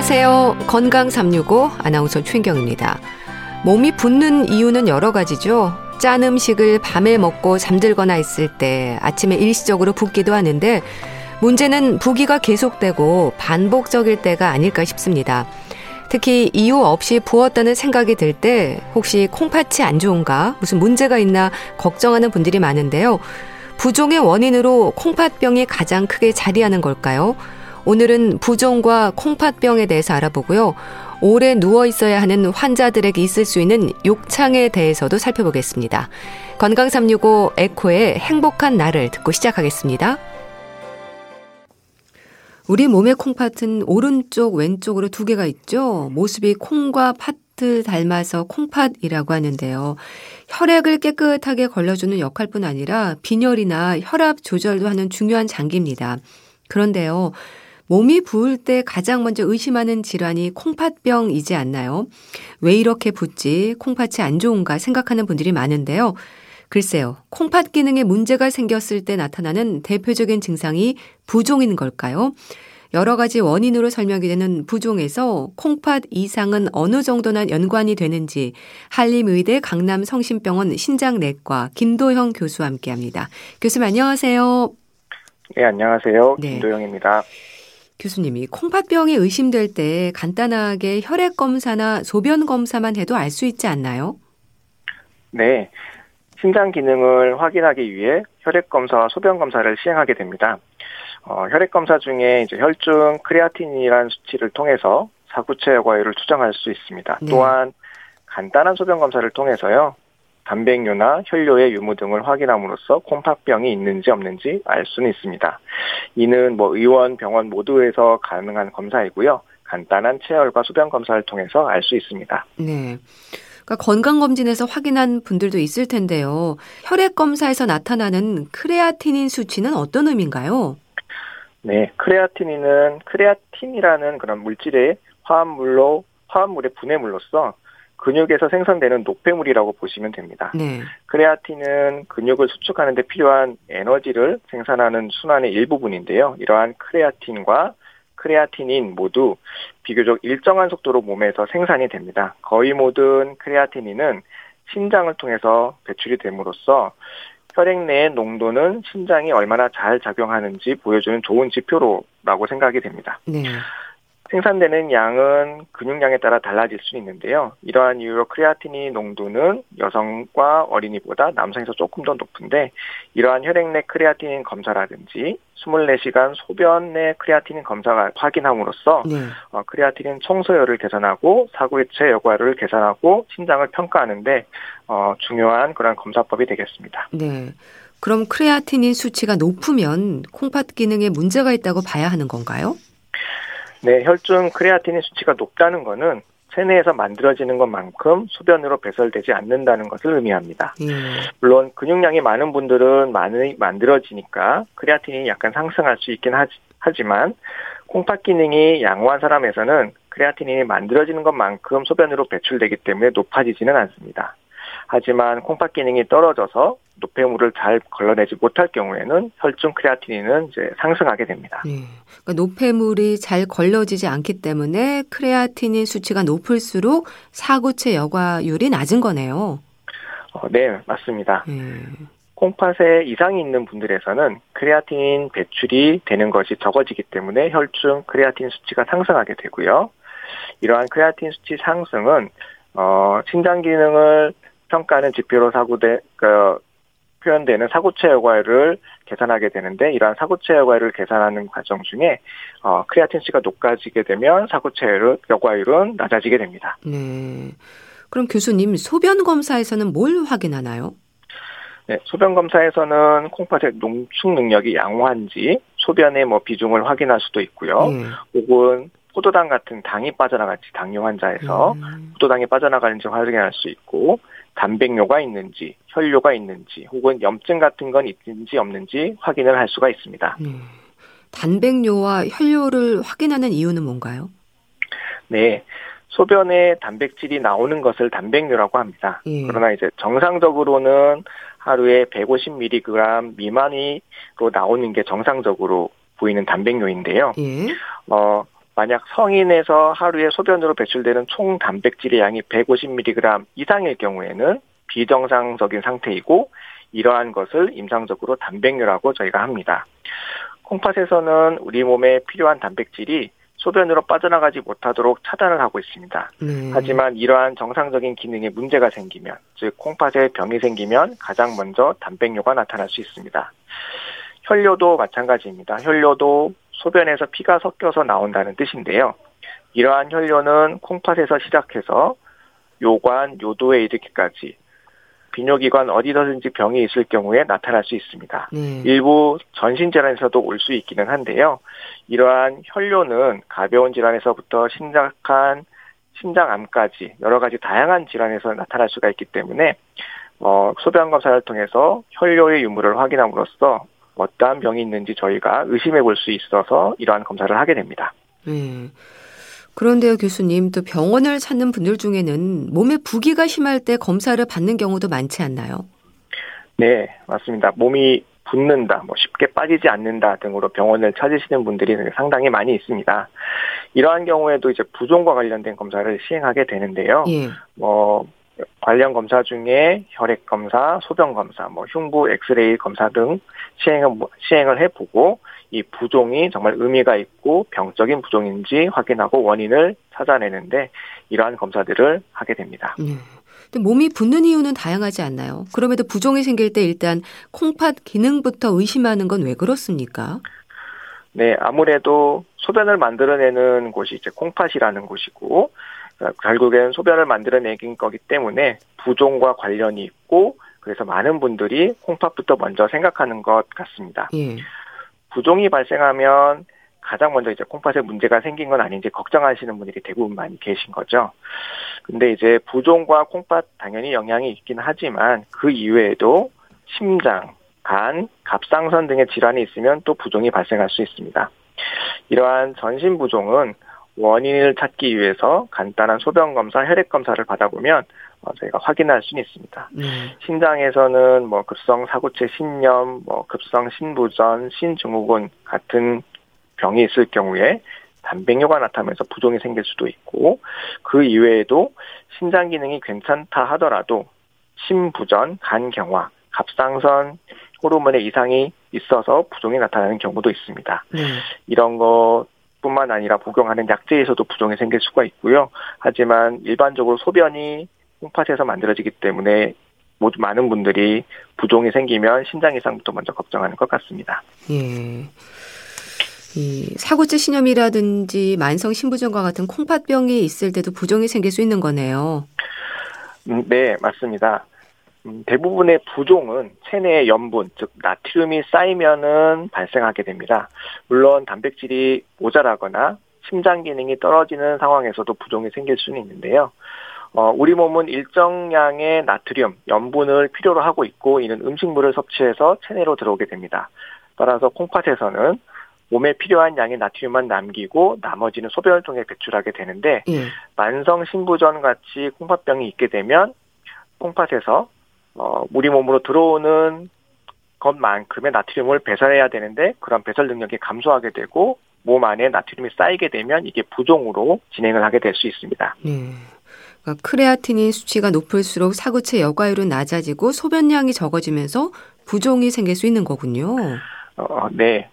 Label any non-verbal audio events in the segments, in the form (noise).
안녕하세요. 건강 365 아나운서 최인경입니다. 몸이 붓는 이유는 여러 가지죠. 짠 음식을 밤에 먹고 잠들거나 있을 때 아침에 일시적으로 붓기도 하는데 문제는 부기가 계속되고 반복적일 때가 아닐까 싶습니다. 특히 이유 없이 부었다는 생각이 들 때 혹시 콩팥이 안 좋은가 무슨 문제가 있나 걱정하는 분들이 많은데요. 부종의 원인으로 콩팥병이 가장 크게 자리하는 걸까요? 오늘은 부종과 콩팥병에 대해서 알아보고요. 오래 누워 있어야 하는 환자들에게 있을 수 있는 욕창에 대해서도 살펴보겠습니다. 건강 365 에코의 행복한 날을 듣고 시작하겠습니다. 우리 몸의 콩팥은 오른쪽, 왼쪽으로 두 개가 있죠. 모습이 콩과 팥을 닮아서 콩팥이라고 하는데요. 혈액을 깨끗하게 걸러주는 역할뿐 아니라 빈혈이나 혈압 조절도 하는 중요한 장기입니다. 그런데요. 몸이 부을 때 가장 먼저 의심하는 질환이 콩팥병이지 않나요? 왜 이렇게 붓지? 콩팥이 안 좋은가 생각하는 분들이 많은데요. 글쎄요. 콩팥 기능에 문제가 생겼을 때 나타나는 대표적인 증상이 부종인 걸까요? 여러 가지 원인으로 설명이 되는 부종에서 콩팥 이상은 어느 정도나 연관이 되는지 한림의대 강남성심병원 신장내과 김도형 교수와 함께합니다. 교수님 안녕하세요. 네, 안녕하세요. 네. 김도형입니다. 교수님이 콩팥병이 의심될 때 간단하게 혈액 검사나 소변 검사만 해도 알 수 있지 않나요? 네. 심장 기능을 확인하기 위해 혈액 검사와 소변 검사를 시행하게 됩니다. 어, 혈액 검사 중에 이제 혈중 크레아틴이라는 수치를 통해서 사구체 여과율을 추정할 수 있습니다. 네. 또한 간단한 소변 검사를 통해서요. 단백뇨나 혈뇨의 유무 등을 확인함으로써 콩팥병이 있는지 없는지 알 수는 있습니다. 이는 뭐 의원, 병원 모두에서 가능한 검사이고요. 간단한 체열과 소변 검사를 통해서 알 수 있습니다. 네. 그러니까 건강검진에서 확인한 분들도 있을 텐데요. 혈액 검사에서 나타나는 크레아티닌 수치는 어떤 의미인가요? 네, 크레아티닌은 크레아틴이라는 그런 물질의 화합물로 화합물의 분해물로서 근육에서 생성되는 노폐물이라고 보시면 됩니다. 네. 크레아틴은 근육을 수축하는 데 필요한 에너지를 생산하는 순환의 일부분인데요. 이러한 크레아틴과 크레아티닌 모두 비교적 일정한 속도로 몸에서 생산이 됩니다. 거의 모든 크레아티닌은 심장을 통해서 배출이 됨으로써 혈액 내의 농도는 심장이 얼마나 잘 작용하는지 보여주는 좋은 지표로라고 생각이 됩니다. 네. 생산되는 양은 근육량에 따라 달라질 수 있는데요. 이러한 이유로 크레아틴인 농도는 여성과 어린이보다 남성에서 조금 더 높은데 이러한 혈액 내 크레아틴인 검사라든지 24시간 소변 내 크레아틴인 검사가 확인함으로써 네. 어, 크레아틴인 청소율을 계산하고 사구의체 여과를 계산하고 심장을 평가하는데 어, 중요한 그런 검사법이 되겠습니다. 네. 그럼 크레아틴인 수치가 높으면 콩팥 기능에 문제가 있다고 봐야 하는 건가요? 네, 혈중 크레아틴인 수치가 높다는 것은 체내에서 만들어지는 것만큼 소변으로 배설되지 않는다는 것을 의미합니다. 음. 물론 근육량이 많은 분들은 많이 만들어지니까 크레아틴이 약간 상승할 수 있긴 하지, 만 콩팥 기능이 양호한 사람에서는 크레아틴이 만들어지는 것만큼 소변으로 배출되기 때문에 높아지지는 않습니다. 하지만 콩팥 기능이 떨어져서 노폐물을 잘 걸러내지 못할 경우에는 혈중 크레아틴인은 이제 상승하게 됩니다. 네. 그러니까 노폐물이 잘 걸러지지 않기 때문에 크레아티닌 수치가 높을수록 사구체 여과율이 낮은 거네요. 어, 네, 맞습니다. 네. 콩팥에 이상이 있는 분들에서는 크레아티닌 배출이 되는 것이 적어지기 때문에 혈중 크레아티닌 수치가 상승하게 되고요. 이러한 크레아티닌 수치 상승은 어, 신장 기능을 평가하는 지표로 사고돼 그 표현되는 사구체 여과율을 계산하게 되는데 이러한 사고체 여과율을 계산하는 과정 중에 어, 크레아틴씨가 높아지게 되면 사고체 여과율은 낮아지게 됩니다. 네. 그럼 교수님 소변 검사에서는 뭘 확인하나요? 네, 소변 검사에서는 콩팥의 농축 능력이 양호한지 소변의 뭐 비중을 확인할 수도 있고요. 네. 혹은 포도당 같은 당이 빠져나갈지 당뇨 환자에서 음. 포도당이 빠져나가는지 확인할 수 있고 단백뇨가 있는지 혈뇨가 있는지 혹은 염증 같은 건 있는지 없는지 확인을 할 수가 있습니다. 네. 단백뇨와 혈뇨를 확인하는 이유는 뭔가요? 네. 소변에 단백질이 나오는 것을 단백뇨라고 합니다. 예. 그러나 이제 정상적으로는 하루에 150mg 미만으로 나오는 게 정상적으로 보이는 단백뇨인데요. 예. 어, 만약 성인에서 하루에 소변으로 배출되는 총 단백질의 양이 150mg 이상일 경우에는 비정상적인 상태이고 이러한 것을 임상적으로 단백뇨라고 저희가 합니다. 콩팥에서는 우리 몸에 필요한 단백질이 소변으로 빠져나가지 못하도록 차단을 하고 있습니다. 네. 하지만 이러한 정상적인 기능에 문제가 생기면, 즉 콩팥에 병이 생기면 가장 먼저 단백뇨가 나타날 수 있습니다. 혈뇨도 마찬가지입니다. 혈뇨도 소변에서 피가 섞여서 나온다는 뜻인데요. 이러한 혈뇨는 콩팥에서 시작해서 요관, 요도에 이르기까지 비뇨기관 어디서든지 병이 있을 경우에 나타날 수 있습니다. 네. 일부 전신 질환에서도 올 수 있기는 한데요. 이러한 혈뇨는 가벼운 질환에서부터 심각한 심장암까지 여러 가지 다양한 질환에서 나타날 수가 있기 때문에 어, 소변 검사를 통해서 혈뇨의 유무를 확인함으로써 어떠한 병이 있는지 저희가 의심해 볼 수 있어서 이러한 검사를 하게 됩니다. 네. 그런데요, 교수님, 또 병원을 찾는 분들 중에는 몸에 부기가 심할 때 검사를 받는 경우도 많지 않나요? 네, 맞습니다. 몸이 붓는다, 뭐 쉽게 빠지지 않는다 등으로 병원을 찾으시는 분들이 상당히 많이 있습니다. 이러한 경우에도 이제 부종과 관련된 검사를 시행하게 되는데요. 예. 뭐 관련 검사 중에 혈액 검사, 소변 검사, 뭐 흉부 엑스레이 검사 등 시행을 시행을 해보고 이 부종이 정말 의미가 있고 병적인 부종인지 확인하고 원인을 찾아내는데 이러한 검사들을 하게 됩니다. 네. 근데 몸이 붓는 이유는 다양하지 않나요? 그럼에도 부종이 생길 때 일단 콩팥 기능부터 의심하는 건 왜 그렇습니까? 네, 아무래도 소변을 만들어내는 곳이 이제 콩팥이라는 곳이고 결국엔 소변을 만들어내긴 거기 때문에 부종과 관련이 있고 그래서 많은 분들이 콩팥부터 먼저 생각하는 것 같습니다. 예. 부종이 발생하면 가장 먼저 이제 콩팥에 문제가 생긴 건 아닌지 걱정하시는 분들이 대부분 많이 계신 거죠. 근데 이제 부종과 콩팥 당연히 영향이 있긴 하지만 그 이외에도 심장, 간, 갑상선 등의 질환이 있으면 또 부종이 발생할 수 있습니다. 이러한 전신 부종은 원인을 찾기 위해서 간단한 소변 검사, 혈액 검사를 받아보면 어, 저희가 확인할 수는 있습니다. 네. 신장에서는 뭐 급성 사구체 신염, 뭐 급성 신부전, 신증후군 같은 병이 있을 경우에 단백뇨가 나타나면서 부종이 생길 수도 있고 그 이외에도 신장 기능이 괜찮다 하더라도 심부전, 간경화, 갑상선 호르몬의 이상이 있어서 부종이 나타나는 경우도 있습니다. 네. 이런 것 뿐만 아니라 복용하는 약제에서도 부종이 생길 수가 있고요. 하지만 일반적으로 소변이 콩팥에서 만들어지기 때문에 모두 많은 분들이 부종이 생기면 신장 이상부터 먼저 걱정하는 것 같습니다. 예. 이 사고체 신염이라든지 만성 신부전과 같은 콩팥병이 있을 때도 부종이 생길 수 있는 거네요. 음, 네, 맞습니다. 음, 대부분의 부종은 체내의 염분, 즉 나트륨이 쌓이면은 발생하게 됩니다. 물론 단백질이 모자라거나 심장 기능이 떨어지는 상황에서도 부종이 생길 수는 있는데요. 어, 우리 몸은 일정량의 나트륨, 염분을 필요로 하고 있고 이는 음식물을 섭취해서 체내로 들어오게 됩니다. 따라서 콩팥에서는 몸에 필요한 양의 나트륨만 남기고 나머지는 소변을 통해 배출하게 되는데 예. 만성 신부전 같이 콩팥병이 있게 되면 콩팥에서 어, 우리 몸으로 들어오는 것만큼의 나트륨을 배설해야 되는데 그런 배설 능력이 감소하게 되고 몸 안에 나트륨이 쌓이게 되면 이게 부종으로 진행을 하게 될 수 있습니다. 네. 그러니까 크레아티닌 수치가 높을수록 사구체 여과율은 낮아지고 소변량이 적어지면서 부종이 생길 수 있는 거군요. 어, 네.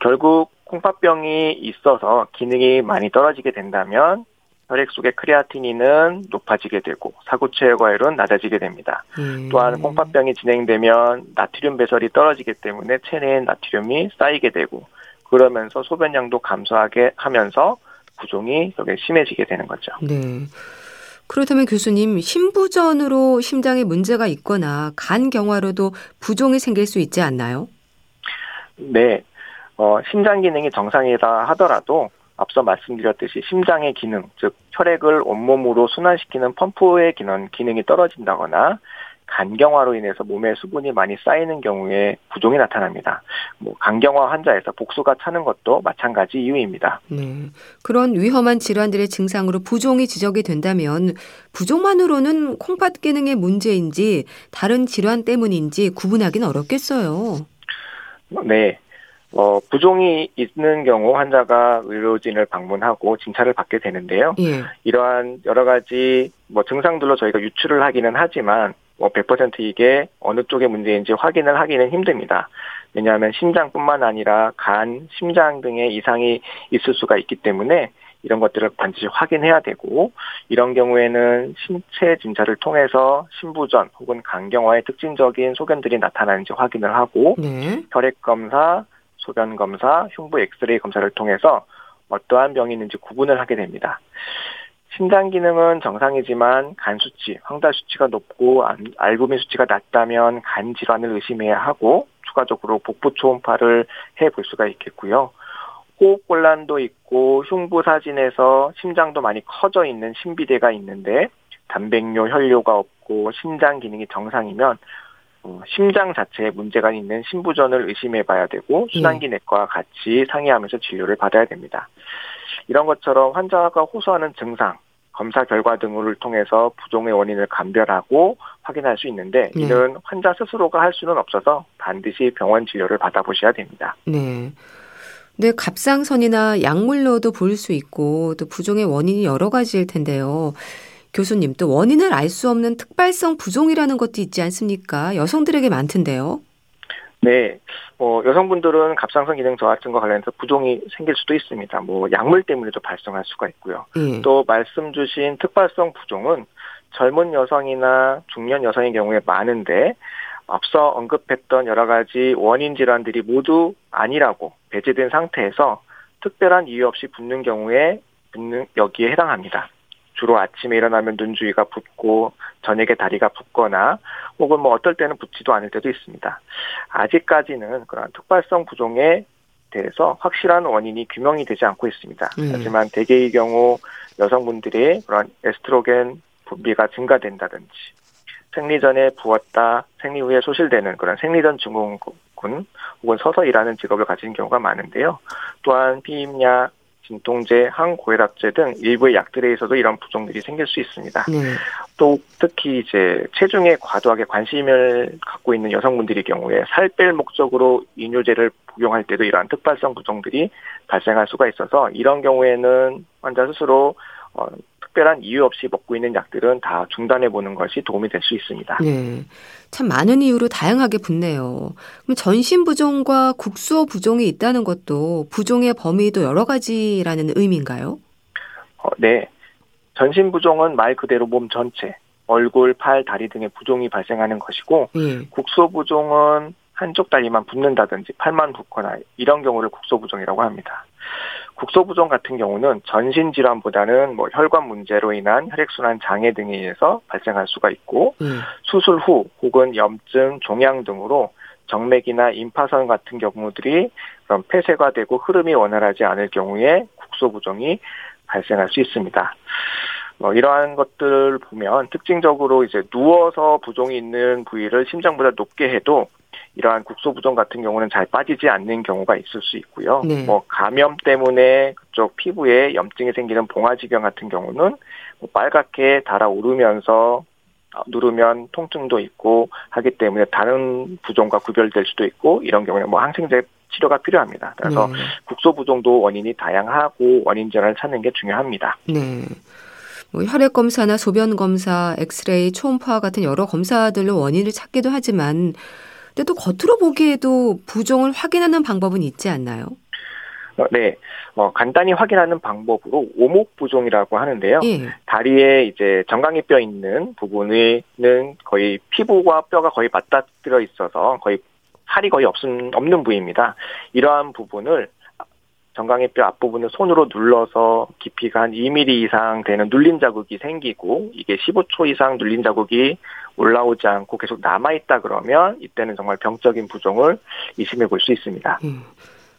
결국 콩팥병이 있어서 기능이 많이 떨어지게 된다면 혈액 속의 크레아티닌은 높아지게 되고 사구체 여과율은 낮아지게 됩니다. 음. 또한 콩팥병이 진행되면 나트륨 배설이 떨어지기 때문에 체내에 나트륨이 쌓이게 되고 그러면서 소변량도 감소하게 하면서 부종이 되게 심해지게 되는 거죠. 네. 그렇다면 교수님, 심부전으로 심장에 문제가 있거나 간 경화로도 부종이 생길 수 있지 않나요? 네. 어, 심장 기능이 정상이다 하더라도 앞서 말씀드렸듯이 심장의 기능, 즉 혈액을 온몸으로 순환시키는 펌프의 기능, 기능이 떨어진다거나 간경화로 인해서 몸에 수분이 많이 쌓이는 경우에 부종이 나타납니다. 뭐 간경화 환자에서 복수가 차는 것도 마찬가지 이유입니다. 네. 그런 위험한 질환들의 증상으로 부종이 지적이 된다면 부종만으로는 콩팥 기능의 문제인지 다른 질환 때문인지 구분하기는 어렵겠어요. 네. 어, 부종이 있는 경우 환자가 의료진을 방문하고 진찰을 받게 되는데요. 예. 이러한 여러 가지 뭐 증상들로 저희가 유추를 하기는 하지만 뭐 100% 이게 어느 쪽의 문제인지 확인을 하기는 힘듭니다. 왜냐하면 심장뿐만 아니라 간, 심장 등의 이상이 있을 수가 있기 때문에 이런 것들을 반드시 확인해야 되고 이런 경우에는 신체 진찰을 통해서 신부전 혹은 간경화의 특징적인 소견들이 나타나는지 확인을 하고 네. 혈액 검사, 소변 검사, 흉부 엑스레이 검사를 통해서 어떠한 병이 있는지 구분을 하게 됩니다. 심장 기능은 정상이지만 간 수치, 황달 수치가 높고 알부민 수치가 낮다면 간 질환을 의심해야 하고 추가적으로 복부 초음파를 해 볼 수가 있겠고요. 호흡 곤란도 있고 흉부 사진에서 심장도 많이 커져 있는 신비대가 있는데 단백뇨 혈뇨가 없고 심장 기능이 정상이면 어, 심장 자체에 문제가 있는 신부전을 의심해 봐야 되고 순환기 내과와 같이 상의하면서 진료를 받아야 됩니다. 이런 것처럼 환자가 호소하는 증상, 검사 결과 등을 통해서 부종의 원인을 감별하고 확인할 수 있는데 네. 이는 환자 스스로가 할 수는 없어서 반드시 병원 진료를 받아보셔야 됩니다. 네. 네, 갑상선이나 약물로도 볼 수 있고 또 부종의 원인이 여러 가지일 텐데요. 교수님, 또 원인을 알 수 없는 특발성 부종이라는 것도 있지 않습니까? 여성들에게 많던데요. 네, 뭐 여성분들은 갑상선 기능 저하증과 관련해서 부종이 생길 수도 있습니다. 뭐 약물 때문에도 발생할 수가 있고요. 예. 또 말씀 주신 특발성 부종은 젊은 여성이나 중년 여성의 경우에 많은데 앞서 언급했던 여러 가지 원인 질환들이 모두 아니라고 배제된 상태에서 특별한 이유 없이 붓는 경우에 붓는 여기에 해당합니다. 주로 아침에 일어나면 눈 주위가 붓고 저녁에 다리가 붓거나 혹은 뭐 어떨 때는 붓지도 않을 때도 있습니다. 아직까지는 그런 특발성 부종에 대해서 확실한 원인이 규명이 되지 않고 있습니다. 음. 하지만 대개의 경우 여성분들의 그런 에스트로겐 분비가 증가된다든지 생리 전에 부었다 생리 후에 소실되는 그런 생리전 증후군 혹은 서서 일하는 직업을 가진 경우가 많은데요. 또한 피임약, 진통제, 항고혈압제 등 일부의 약들에서도 이런 부종들이 생길 수 있습니다. 네. 또 특히 이제 체중에 과도하게 관심을 갖고 있는 여성분들의 경우에 살 뺄 목적으로 이뇨제를 복용할 때도 이러한 특발성 부종들이 발생할 수가 있어서 이런 경우에는 환자 스스로 어, 특별한 이유 없이 먹고 있는 약들은 다 중단해 보는 것이 도움이 될 수 있습니다. 네. 참 많은 이유로 다양하게 붓네요. 그럼 전신 부종과 국소 부종이 있다는 것도 부종의 범위도 여러 가지라는 의미인가요? 어, 네. 전신 부종은 말 그대로 몸 전체, 얼굴, 팔, 다리 등의 부종이 발생하는 것이고 예. 국소 부종은 한쪽 다리만 붓는다든지 팔만 붓거나 이런 경우를 국소 부종이라고 합니다. 국소부종 같은 경우는 전신 질환보다는 뭐 혈관 문제로 인한 혈액순환 장애 등에 의해서 발생할 수가 있고 음. 수술 후 혹은 염증, 종양 등으로 정맥이나 임파선 같은 경우들이 그런 폐쇄가 되고 흐름이 원활하지 않을 경우에 국소부종이 발생할 수 있습니다. 뭐 이러한 것들을 보면 특징적으로 이제 누워서 부종이 있는 부위를 심장보다 높게 해도 이러한 국소부종 같은 경우는 잘 빠지지 않는 경우가 있을 수 있고요. 네. 뭐 감염 때문에 그쪽 피부에 염증이 생기는 봉화지경 같은 경우는 뭐 빨갛게 달아오르면서 누르면 통증도 있고 하기 때문에 다른 부종과 구별될 수도 있고 이런 경우에 뭐 항생제 치료가 필요합니다. 그래서 네. 국소부종도 원인이 다양하고 원인 전환을 찾는 게 중요합니다. 네. 뭐 혈액 검사나 소변 검사, 엑스레이, 초음파 같은 여러 검사들로 원인을 찾기도 하지만 근데 또 겉으로 보기에도 부종을 확인하는 방법은 있지 않나요? 어, 네, 뭐 간단히 확인하는 방법으로 오목 부종이라고 하는데요. 예. 다리에 이제 정강이 뼈 있는 부분은 거의 피부와 뼈가 거의 맞닿들어 있어서 거의 살이 거의 없은 없는 부위입니다. 이러한 부분을 정강이 뼈 앞부분을 손으로 눌러서 깊이가 한 2mm 이상 되는 눌린 자국이 생기고 이게 15초 이상 눌린 자국이 올라오지 않고 계속 남아있다 그러면 이때는 정말 병적인 부종을 의심해 볼 수 있습니다. 음.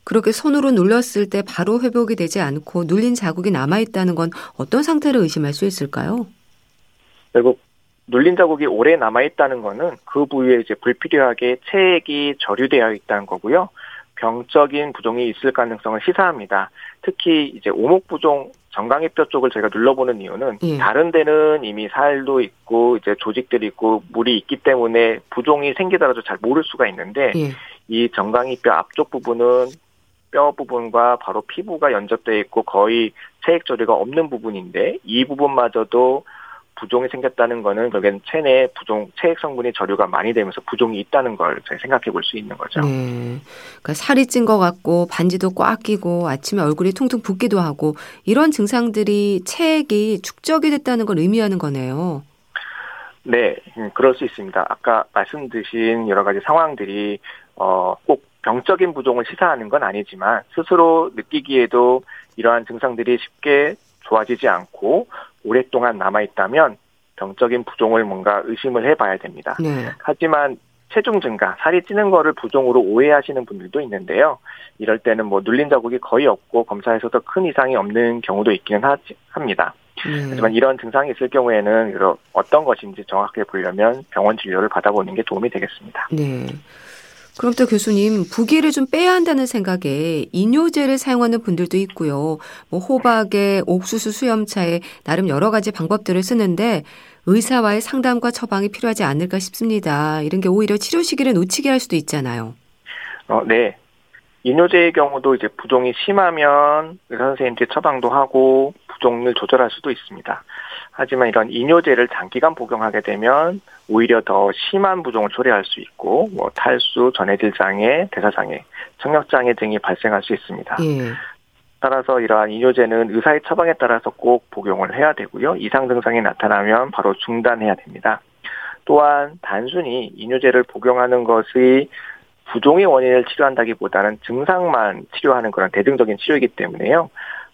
그렇게 손으로 눌렀을 때 바로 회복이 되지 않고 눌린 자국이 남아있다는 건 어떤 상태를 의심할 수 있을까요? 결국 눌린 자국이 오래 남아있다는 거는 그 부위에 이제 불필요하게 체액이 저류되어 있다는 거고요. 병적인 부종이 있을 가능성을 시사합니다. 특히 이제 오목 부종 정강이 뼈 쪽을 저희가 눌러보는 이유는 예. 다른 데는 이미 살도 있고 이제 조직들이 있고 물이 있기 때문에 부종이 생기더라도 잘 모를 수가 있는데 예. 이 정강이 뼈 앞쪽 부분은 뼈 부분과 바로 피부가 연접되어 있고 거의 체액 조리가 없는 부분인데 이 부분마저도 부종이 생겼다는 거는 결국엔 체내 부종 체액 성분이 저류가 많이 되면서 부종이 있다는 걸 생각해 볼 수 있는 거죠. 네. 그러니까 살이 찐 것 같고 반지도 꽉 끼고 아침에 얼굴이 퉁퉁 붓기도 하고 이런 증상들이 체액이 축적이 됐다는 걸 의미하는 거네요. 네, 음, 그럴 수 있습니다. 아까 말씀드린 여러 가지 상황들이 어, 꼭 병적인 부종을 시사하는 건 아니지만 스스로 느끼기에도 이러한 증상들이 쉽게 좋아지지 않고 오랫동안 남아있다면 병적인 부종을 뭔가 의심을 해봐야 됩니다. 네. 하지만 체중 증가, 살이 찌는 거를 부종으로 오해하시는 분들도 있는데요. 이럴 때는 뭐 눌린 자국이 거의 없고 검사에서도 큰 이상이 없는 경우도 있기는 하지, 합니다. 네. 하지만 이런 증상이 있을 경우에는 어떤 것인지 정확하게 보려면 병원 진료를 받아보는 게 도움이 되겠습니다. 네. 그럼 또 교수님 부기를 좀 빼야 한다는 생각에 이뇨제를 사용하는 분들도 있고요. 뭐 호박에 옥수수 수염차에 나름 여러 가지 방법들을 쓰는데 의사와의 상담과 처방이 필요하지 않을까 싶습니다. 이런 게 오히려 치료 시기를 놓치게 할 수도 있잖아요. 어, 네. 이뇨제의 경우도 이제 부종이 심하면 의사 선생님께 처방도 하고 부종을 조절할 수도 있습니다. 하지만 이런 이뇨제를 장기간 복용하게 되면 오히려 더 심한 부종을 초래할 수 있고 뭐 탈수, 전해질 장애, 대사 장애, 청력 장애 등이 발생할 수 있습니다. 예. 따라서 이러한 이뇨제는 의사의 처방에 따라서 꼭 복용을 해야 되고요. 이상 증상이 나타나면 바로 중단해야 됩니다. 또한 단순히 이뇨제를 복용하는 것이 부종의 원인을 치료한다기보다는 증상만 치료하는 그런 대등적인 치료이기 때문에요.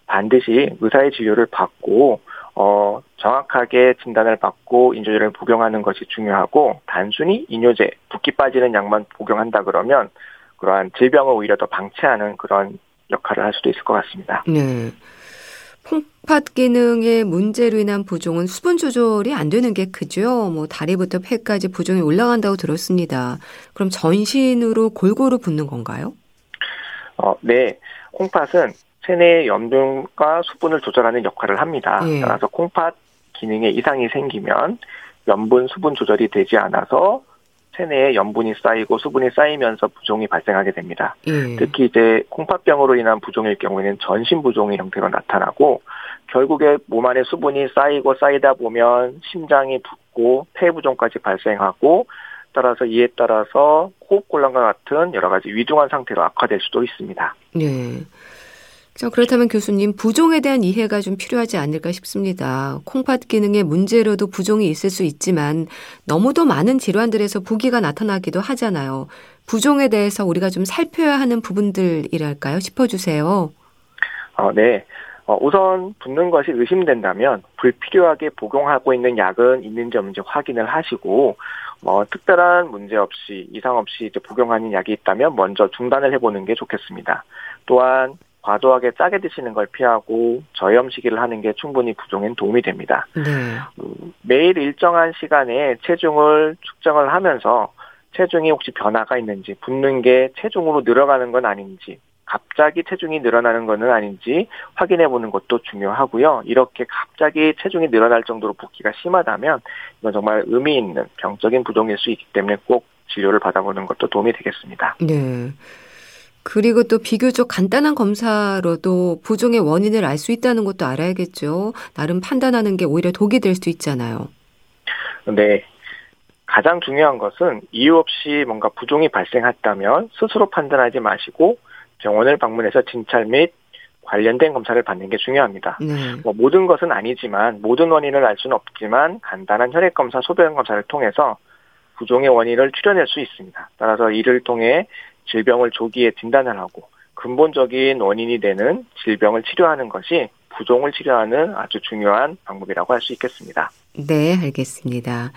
반드시 의사의 진료를 받고 어, 정확하게 진단을 받고 인조제를 복용하는 것이 중요하고 단순히 이뇨제, 붓기 빠지는 약만 복용한다 그러면 그러한 질병을 오히려 더 방치하는 그런 역할을 할 수도 있을 것 같습니다. 네. 콩팥 기능의 문제로 인한 부종은 수분 조절이 안 되는 게 크죠. 뭐 다리부터 폐까지 부종이 올라간다고 들었습니다. 그럼 전신으로 골고루 붓는 건가요? 어, 네. 콩팥은 체내의 염분과 수분을 조절하는 역할을 합니다. 예. 따라서 콩팥 기능에 이상이 생기면 염분 수분 조절이 되지 않아서 체내에 염분이 쌓이고 수분이 쌓이면서 부종이 발생하게 됩니다. 예. 특히 이제 콩팥병으로 인한 부종일 경우에는 전신 부종의 형태로 나타나고 결국에 몸 안에 수분이 쌓이고 쌓이다 보면 심장이 붓고 폐 부종까지 발생하고 따라서 이에 따라서 호흡곤란과 같은 여러 가지 위중한 상태로 악화될 수도 있습니다. 네. 자, 그렇다면 교수님, 부종에 대한 이해가 좀 필요하지 않을까 싶습니다. 콩팥 기능에 문제로도 부종이 있을 수 있지만 너무도 많은 질환들에서 부기가 나타나기도 하잖아요. 부종에 대해서 우리가 좀 살펴야 하는 부분들이랄까요? 짚어주세요. 어, 네. 어, 우선 붓는 것이 의심된다면 불필요하게 복용하고 있는 약은 있는지 없는지 확인을 하시고 뭐 특별한 문제 없이 이상 없이 이제 복용하는 약이 있다면 먼저 중단을 해보는 게 좋겠습니다. 또한 과도하게 짜게 드시는 걸 피하고 저염식이를 하는 게 충분히 부종엔 도움이 됩니다. 네. 음, 매일 일정한 시간에 체중을 측정을 하면서 체중이 혹시 변화가 있는지 붓는 게 체중으로 늘어가는 건 아닌지 갑자기 체중이 늘어나는 것은 아닌지 확인해 보는 것도 중요하고요. 이렇게 갑자기 체중이 늘어날 정도로 붓기가 심하다면 이건 정말 의미 있는 병적인 부종일 수 있기 때문에 꼭 진료를 받아보는 것도 도움이 되겠습니다. 네. 그리고 또 비교적 간단한 검사로도 부종의 원인을 알 수 있다는 것도 알아야겠죠. 나름 판단하는 게 오히려 독이 될 수도 있잖아요. 네. 가장 중요한 것은 이유 없이 뭔가 부종이 발생했다면 스스로 판단하지 마시고 병원을 방문해서 진찰 및 관련된 검사를 받는 게 중요합니다. 네. 뭐 모든 것은 아니지만 모든 원인을 알 수는 없지만 간단한 혈액 검사, 소변 검사를 통해서 부종의 원인을 추려낼 수 있습니다. 따라서 이를 통해 질병을 조기에 진단을 하고 근본적인 원인이 되는 질병을 치료하는 것이 부종을 치료하는 아주 중요한 방법이라고 할 수 있겠습니다. 네, 알겠습니다.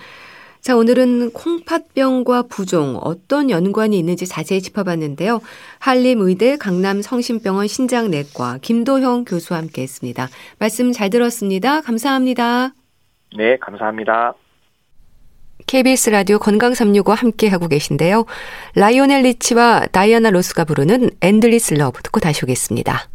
자, 오늘은 콩팥병과 부종 어떤 연관이 있는지 자세히 짚어봤는데요. 한림의대 강남성심병원 신장내과 김도형 교수와 함께 했습니다. 말씀 잘 들었습니다. 감사합니다. 네, 감사합니다. KBS 라디오 건강 365 함께 하고 계신데요. 라이오넬 리치와 다이아나 로스가 부르는 Endless Love 듣고 다시 오겠습니다.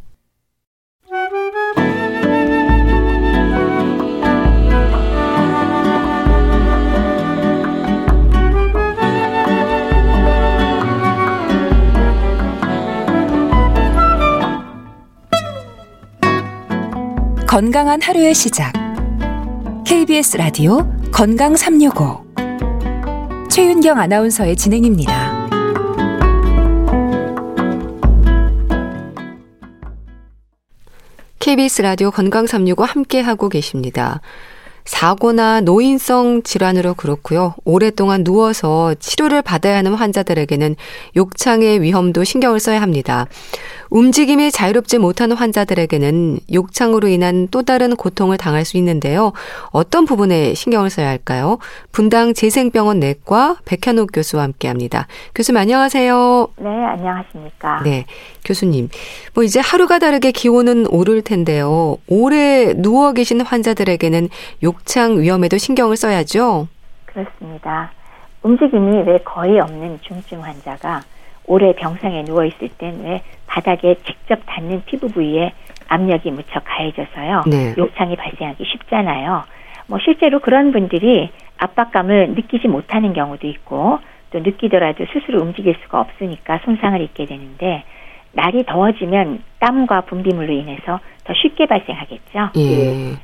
건강한 하루의 시작. KBS 라디오 건강 365 최윤경 아나운서의 진행입니다. KBS 라디오 건강 365 함께 하고 계십니다. 사고나 노인성 질환으로 그렇고요. 오랫동안 누워서 치료를 받아야 하는 환자들에게는 욕창의 위험도 신경을 써야 합니다. 움직임이 자유롭지 못하는 환자들에게는 욕창으로 인한 또 다른 고통을 당할 수 있는데요. 어떤 부분에 신경을 써야 할까요? 분당 재생병원 내과 백현옥 교수와 함께 합니다. 교수님 안녕하세요. 네, 안녕하십니까. 네. 교수님. 뭐 이제 하루가 다르게 기온은 오를 텐데요. 오래 누워 계신 환자들에게는 욕창 위험에도 신경을 써야죠. 그렇습니다. 움직임이 왜 거의 없는 중증 환자가 오래 병상에 누워 있을 땐 왜 바닥에 직접 닿는 피부 부위에 압력이 무척 가해져서요. 네. 욕창이 발생하기 쉽잖아요. 뭐 실제로 그런 분들이 압박감을 느끼지 못하는 경우도 있고 또 느끼더라도 스스로 움직일 수가 없으니까 손상을 입게 되는데 날이 더워지면 땀과 분비물로 인해서 더 쉽게 발생하겠죠. 예.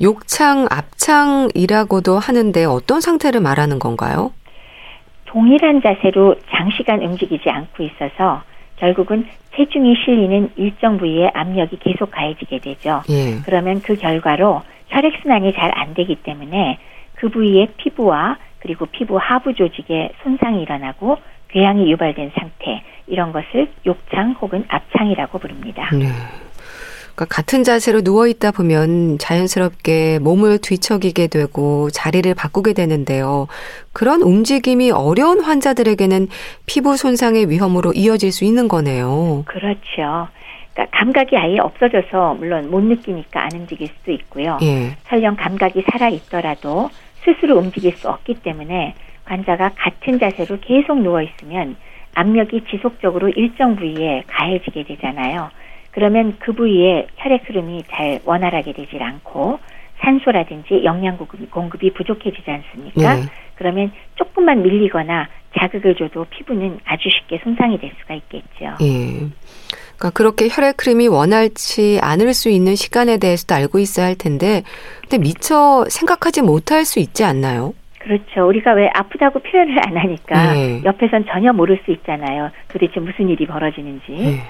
욕창, 압창이라고도 하는데 어떤 상태를 말하는 건가요? 동일한 자세로 장시간 움직이지 않고 있어서 결국은 체중이 실리는 일정 부위에 압력이 계속 가해지게 되죠. 예. 그러면 그 결과로 혈액순환이 잘 안 되기 때문에 그 부위의 피부와 그리고 피부 하부 조직에 손상이 일어나고 궤양이 유발된 상태 이런 것을 욕창 혹은 압창이라고 부릅니다. 네. 그러니까 같은 자세로 누워 있다 보면 자연스럽게 몸을 뒤척이게 되고 자리를 바꾸게 되는데요. 그런 움직임이 어려운 환자들에게는 피부 손상의 위험으로 이어질 수 있는 거네요. 그렇죠. 그러니까 감각이 아예 없어져서 물론 못 느끼니까 안 움직일 수도 있고요. 예. 설령 감각이 살아 있더라도 스스로 움직일 수 없기 때문에 환자가 같은 자세로 계속 누워 있으면 압력이 지속적으로 일정 부위에 가해지게 되잖아요. 그러면 그 부위에 혈액 흐름이 잘 원활하게 되질 않고 산소라든지 영양 공급이 부족해지지 않습니까? 네. 그러면 조금만 밀리거나 자극을 줘도 피부는 아주 쉽게 손상이 될 수가 있겠죠. 예. 그러니까 그렇게 혈액 흐름이 원활치 않을 수 있는 시간에 대해서도 알고 있어야 할 텐데, 근데 미처 생각하지 못할 수 있지 않나요? 그렇죠. 우리가 왜 아프다고 표현을 안 하니까 네. 옆에선 전혀 모를 수 있잖아요. 도대체 무슨 일이 벌어지는지. 네.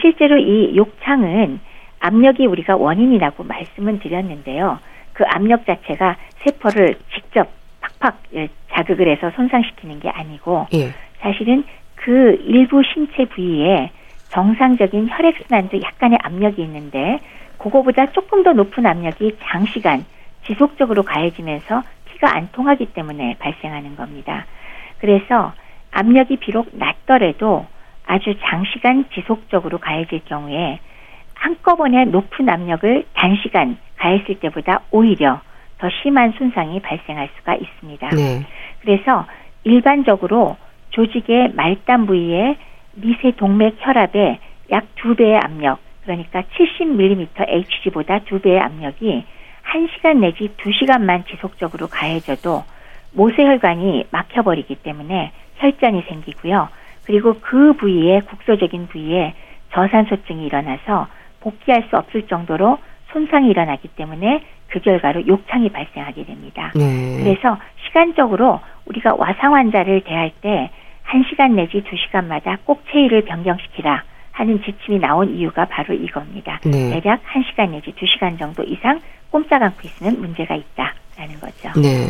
실제로 이 욕창은 압력이 우리가 원인이라고 말씀은 드렸는데요. 그 압력 자체가 세포를 직접 팍팍 예, 자극을 해서 손상시키는 게 아니고 예. 사실은 그 일부 신체 부위에 정상적인 혈액순환도 약간의 압력이 있는데 그거보다 조금 더 높은 압력이 장시간 지속적으로 가해지면서 피가 안 통하기 때문에 발생하는 겁니다. 그래서 압력이 비록 낮더라도 아주 장시간 지속적으로 가해질 경우에 한꺼번에 높은 압력을 단시간 가했을 때보다 오히려 더 심한 손상이 발생할 수가 있습니다. 네. 그래서 일반적으로 조직의 말단 부위에 미세 동맥 혈압의 약 두 배의 압력, 그러니까 70mm Hg보다 두 배의 압력이 1시간 내지 2시간만 지속적으로 가해져도 모세혈관이 막혀버리기 때문에 혈전이 생기고요. 그리고 그 부위에 국소적인 부위에 저산소증이 일어나서 복귀할 수 없을 정도로 손상이 일어나기 때문에 그 결과로 욕창이 발생하게 됩니다. 네. 그래서 시간적으로 우리가 와상 환자를 대할 때 1시간 내지 2시간마다 꼭 체위를 변경시키라 하는 지침이 나온 이유가 바로 이겁니다. 네. 대략 1시간 내지 2시간 정도 이상 꼼짝 않고 있으면 문제가 있다라는 거죠. 네.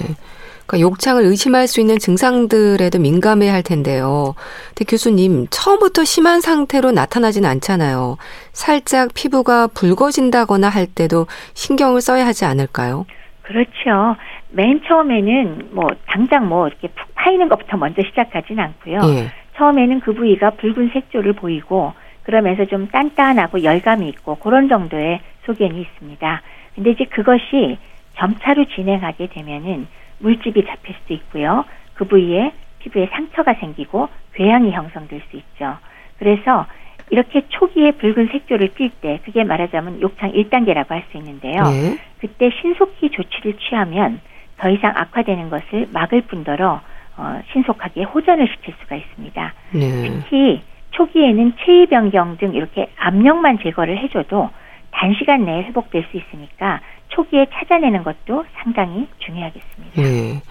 그러니까 욕창을 의심할 수 있는 증상들에도 민감해야 할 텐데요. 근데 교수님, 처음부터 심한 상태로 나타나진 않잖아요. 살짝 피부가 붉어진다거나 할 때도 신경을 써야 하지 않을까요? 그렇죠. 맨 처음에는 뭐 당장 뭐 이렇게 푹 파이는 것부터 먼저 시작하진 않고요. 예. 처음에는 그 부위가 붉은 색조를 보이고 그러면서 좀 단단하고 열감이 있고 그런 정도의 소견이 있습니다. 근데 이제 그것이 점차로 진행하게 되면은 물집이 잡힐 수도 있고요. 그 부위에 피부에 상처가 생기고 궤양이 형성될 수 있죠. 그래서 이렇게 초기에 붉은 색조를 띌때 그게 말하자면 욕창 1단계라고 할 수 있는데요. 네. 그때 신속히 조치를 취하면 더 이상 악화되는 것을 막을 뿐더러 어, 신속하게 호전을 시킬 수가 있습니다. 네. 특히 초기에는 체위 변경 등 이렇게 압력만 제거를 해줘도 단시간 내에 회복될 수 있으니까 초기에 찾아내는 것도 상당히 중요하겠습니다. 네.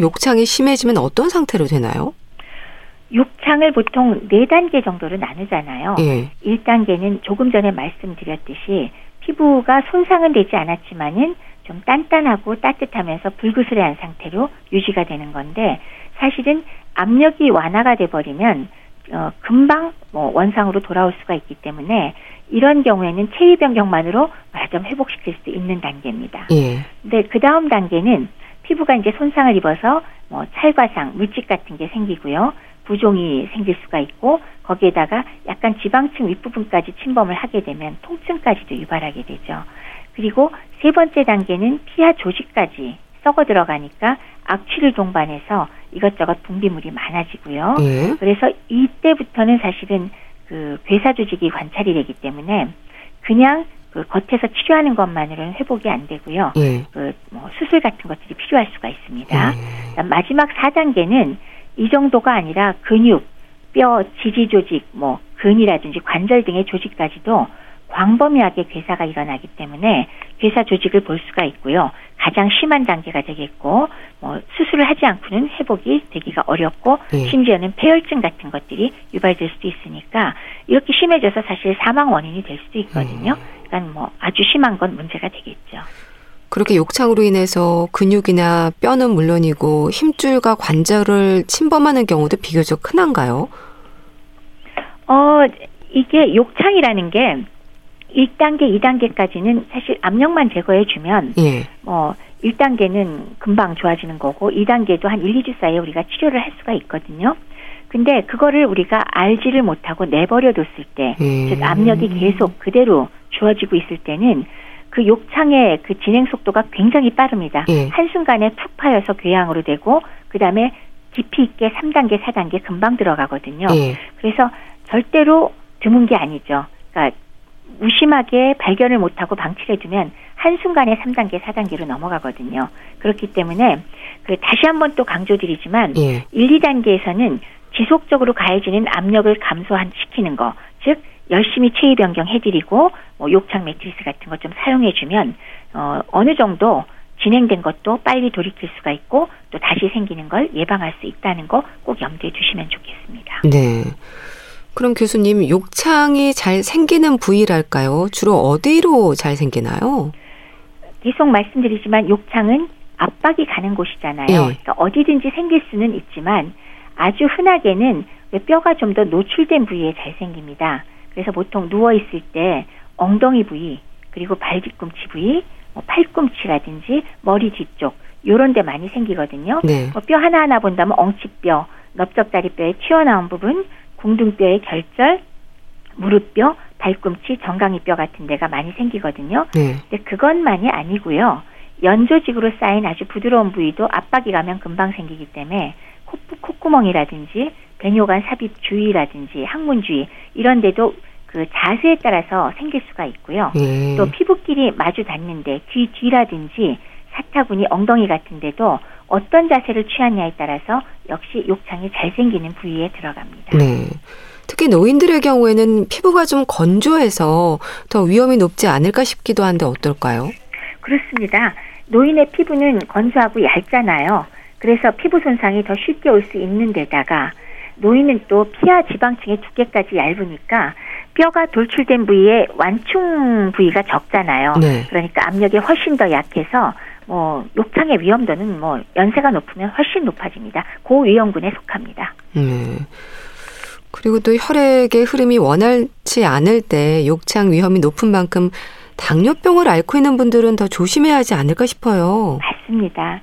욕창이 심해지면 어떤 상태로 되나요? 욕창을 보통 4단계 정도로 나누잖아요. 예. 1단계는 조금 전에 말씀드렸듯이 피부가 손상은 되지 않았지만은 좀 단단하고 따뜻하면서 불그스레한 상태로 유지가 되는 건데 사실은 압력이 완화가 돼 버리면 어, 금방 뭐 원상으로 돌아올 수가 있기 때문에 이런 경우에는 체위 변경만으로 말하자면 회복시킬 수 있는 단계입니다. 예. 근데 그 다음 단계는 피부가 이제 손상을 입어서 뭐 찰과상, 물집 같은 게 생기고요. 부종이 생길 수가 있고 거기에다가 약간 지방층 윗부분까지 침범을 하게 되면 통증까지도 유발하게 되죠. 그리고 세 번째 단계는 피하 조직까지 썩어 들어가니까 악취를 동반해서 이것저것 분비물이 많아지고요. 예. 그래서 이때부터는 사실은 그 괴사 조직이 관찰이 되기 때문에 그냥 그 겉에서 치료하는 것만으로는 회복이 안 되고요. 예. 그뭐 수술 같은 것들이 필요할 수가 있습니다. 예. 마지막 4단계는 이 정도가 아니라 근육, 뼈, 지지 조직, 뭐 근이라든지 관절 등의 조직까지도 광범위하게 괴사가 일어나기 때문에 괴사 조직을 볼 수가 있고요. 가장 심한 단계가 되겠고 뭐 수술을 하지 않고는 회복이 되기가 어렵고 네. 심지어는 폐혈증 같은 것들이 유발될 수도 있으니까 이렇게 심해져서 사실 사망 원인이 될 수도 있거든요. 음. 그러니까 뭐 아주 심한 건 문제가 되겠죠. 그렇게 욕창으로 인해서 근육이나 뼈는 물론이고 힘줄과 관절을 침범하는 경우도 비교적 흔한가요? 어, 이게 욕창이라는 게 1단계, 2단계까지는 사실 압력만 제거해 주면 예. 뭐 1단계는 금방 좋아지는 거고 2단계도 한 1, 2주 사이에 우리가 치료를 할 수가 있거든요. 근데 그거를 우리가 알지를 못하고 내버려 뒀을 때, 음. 즉 압력이 계속 그대로 주어지고 있을 때는 그 욕창의 그 진행 속도가 굉장히 빠릅니다. 예. 한순간에 푹 파여서 궤양으로 되고 그다음에 깊이 있게 3단계, 4단계 금방 들어가거든요. 예. 그래서 절대로 드문 게 아니죠. 그러니까 무심하게 발견을 못하고 방치를 해두면 한순간에 3단계, 4단계로 넘어가거든요. 그렇기 때문에 그 다시 한번 또 강조드리지만 예. 1, 2단계에서는 지속적으로 가해지는 압력을 감소시키는 거, 즉 열심히 체위 변경 해드리고 뭐 욕창 매트리스 같은 것 좀 사용해주면 어, 어느 정도 진행된 것도 빨리 돌이킬 수가 있고 또 다시 생기는 걸 예방할 수 있다는 거 꼭 염두에 두시면 좋겠습니다. 네. 그럼 교수님 욕창이 잘 생기는 부위랄까요? 주로 어디로 잘 생기나요? 계속 말씀드리지만 욕창은 압박이 가는 곳이잖아요. 네. 그러니까 어디든지 생길 수는 있지만 아주 흔하게는 뼈가 좀 더 노출된 부위에 잘 생깁니다. 그래서 보통 누워 있을 때 엉덩이 부위 그리고 발 뒤꿈치 부위, 뭐 팔꿈치라든지 머리 뒤쪽 요런 데 많이 생기거든요. 네. 뭐 뼈 하나하나 본다면 엉치뼈, 넓적다리뼈의 튀어나온 부분, 궁둥뼈의 결절, 무릎뼈, 발꿈치, 정강이뼈 같은 데가 많이 생기거든요. 네. 근데 그것만이 아니고요. 연조직으로 쌓인 아주 부드러운 부위도 압박이 가면 금방 생기기 때문에 콧구멍이라든지 배뇨관 삽입 주위라든지 항문 주위 이런 데도 그 자세에 따라서 생길 수가 있고요. 네. 또 피부끼리 마주 닿는데 귀 뒤라든지 사타구니 엉덩이 같은 데도 어떤 자세를 취하냐에 따라서 역시 욕창이 잘 생기는 부위에 들어갑니다. 네. 특히 노인들의 경우에는 피부가 좀 건조해서 더 위험이 높지 않을까 싶기도 한데 어떨까요? 그렇습니다. 노인의 피부는 건조하고 얇잖아요. 그래서 피부 손상이 더 쉽게 올 수 있는 데다가 노인은 또 피하 지방층의 두께까지 얇으니까 뼈가 돌출된 부위에 완충 부위가 적잖아요. 네. 그러니까 압력이 훨씬 더 약해서 뭐 욕창의 위험도는 뭐 연세가 높으면 훨씬 높아집니다. 고위험군에 속합니다. 네. 그리고 또 혈액의 흐름이 원활치 않을 때 욕창 위험이 높은 만큼 당뇨병을 앓고 있는 분들은 더 조심해야 하지 않을까 싶어요. 맞습니다.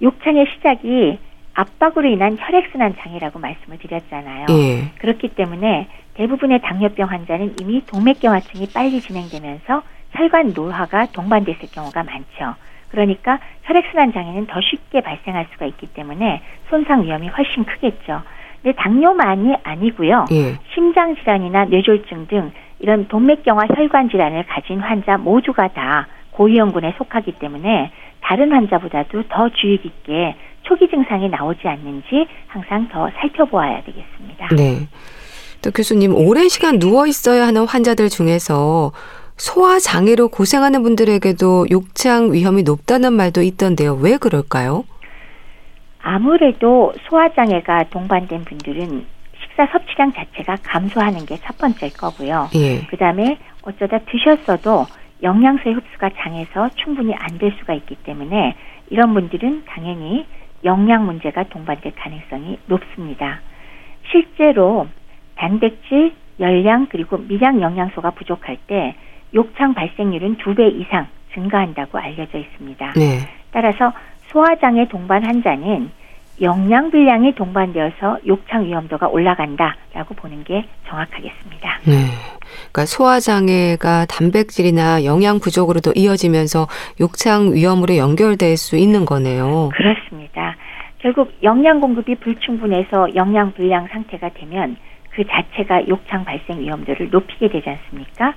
욕창의 시작이 압박으로 인한 혈액순환 장애라고 말씀을 드렸잖아요. 예. 그렇기 때문에 대부분의 당뇨병 환자는 이미 동맥경화증이 빨리 진행되면서 혈관 노화가 동반됐을 경우가 많죠. 그러니까 혈액순환 장애는 더 쉽게 발생할 수가 있기 때문에 손상 위험이 훨씬 크겠죠. 근데 당뇨만이 아니고요. 예. 심장 질환이나 뇌졸중 등 이런 동맥경화 혈관 질환을 가진 환자 모두가 다 고위험군에 속하기 때문에 다른 환자보다도 더 주의 깊게 초기 증상이 나오지 않는지 항상 더 살펴보아야 되겠습니다. 네. 또 교수님 오랜 시간 누워 있어야 하는 환자들 중에서 소화 장애로 고생하는 분들에게도 욕창 위험이 높다는 말도 있던데요. 왜 그럴까요? 아무래도 소화 장애가 동반된 분들은 식사 섭취량 자체가 감소하는 게 첫 번째일 거고요. 예. 그다음에 어쩌다 드셨어도 영양소의 흡수가 장에서 충분히 안 될 수가 있기 때문에 이런 분들은 당연히 영양 문제가 동반될 가능성이 높습니다. 실제로 단백질, 열량 그리고 미량 영양소가 부족할 때 욕창 발생률은 두 배 이상 증가한다고 알려져 있습니다. 네. 따라서 소화장애 동반 환자는 영양 불량이 동반되어서 욕창 위험도가 올라간다라고 보는 게 정확하겠습니다. 네. 그러니까 소화 장애가 단백질이나 영양 부족으로도 이어지면서 욕창 위험으로 연결될 수 있는 거네요. 그렇습니다. 결국 영양 공급이 불충분해서 영양 불량 상태가 되면 그 자체가 욕창 발생 위험도를 높이게 되지 않습니까?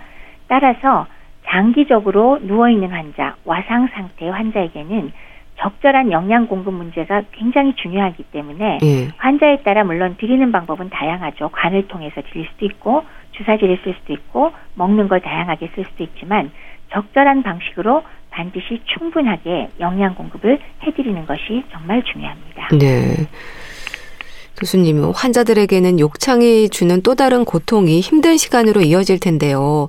따라서 장기적으로 누워 있는 환자, 와상 상태의 환자에게는 적절한 영양 공급 문제가 굉장히 중요하기 때문에 예. 환자에 따라 물론 드리는 방법은 다양하죠. 관을 통해서 드릴 수도 있고 주사제를 쓸 수도 있고 먹는 걸 다양하게 쓸 수도 있지만 적절한 방식으로 반드시 충분하게 영양 공급을 해드리는 것이 정말 중요합니다. 네. 교수님, 환자들에게는 욕창이 주는 또 다른 고통이 힘든 시간으로 이어질 텐데요.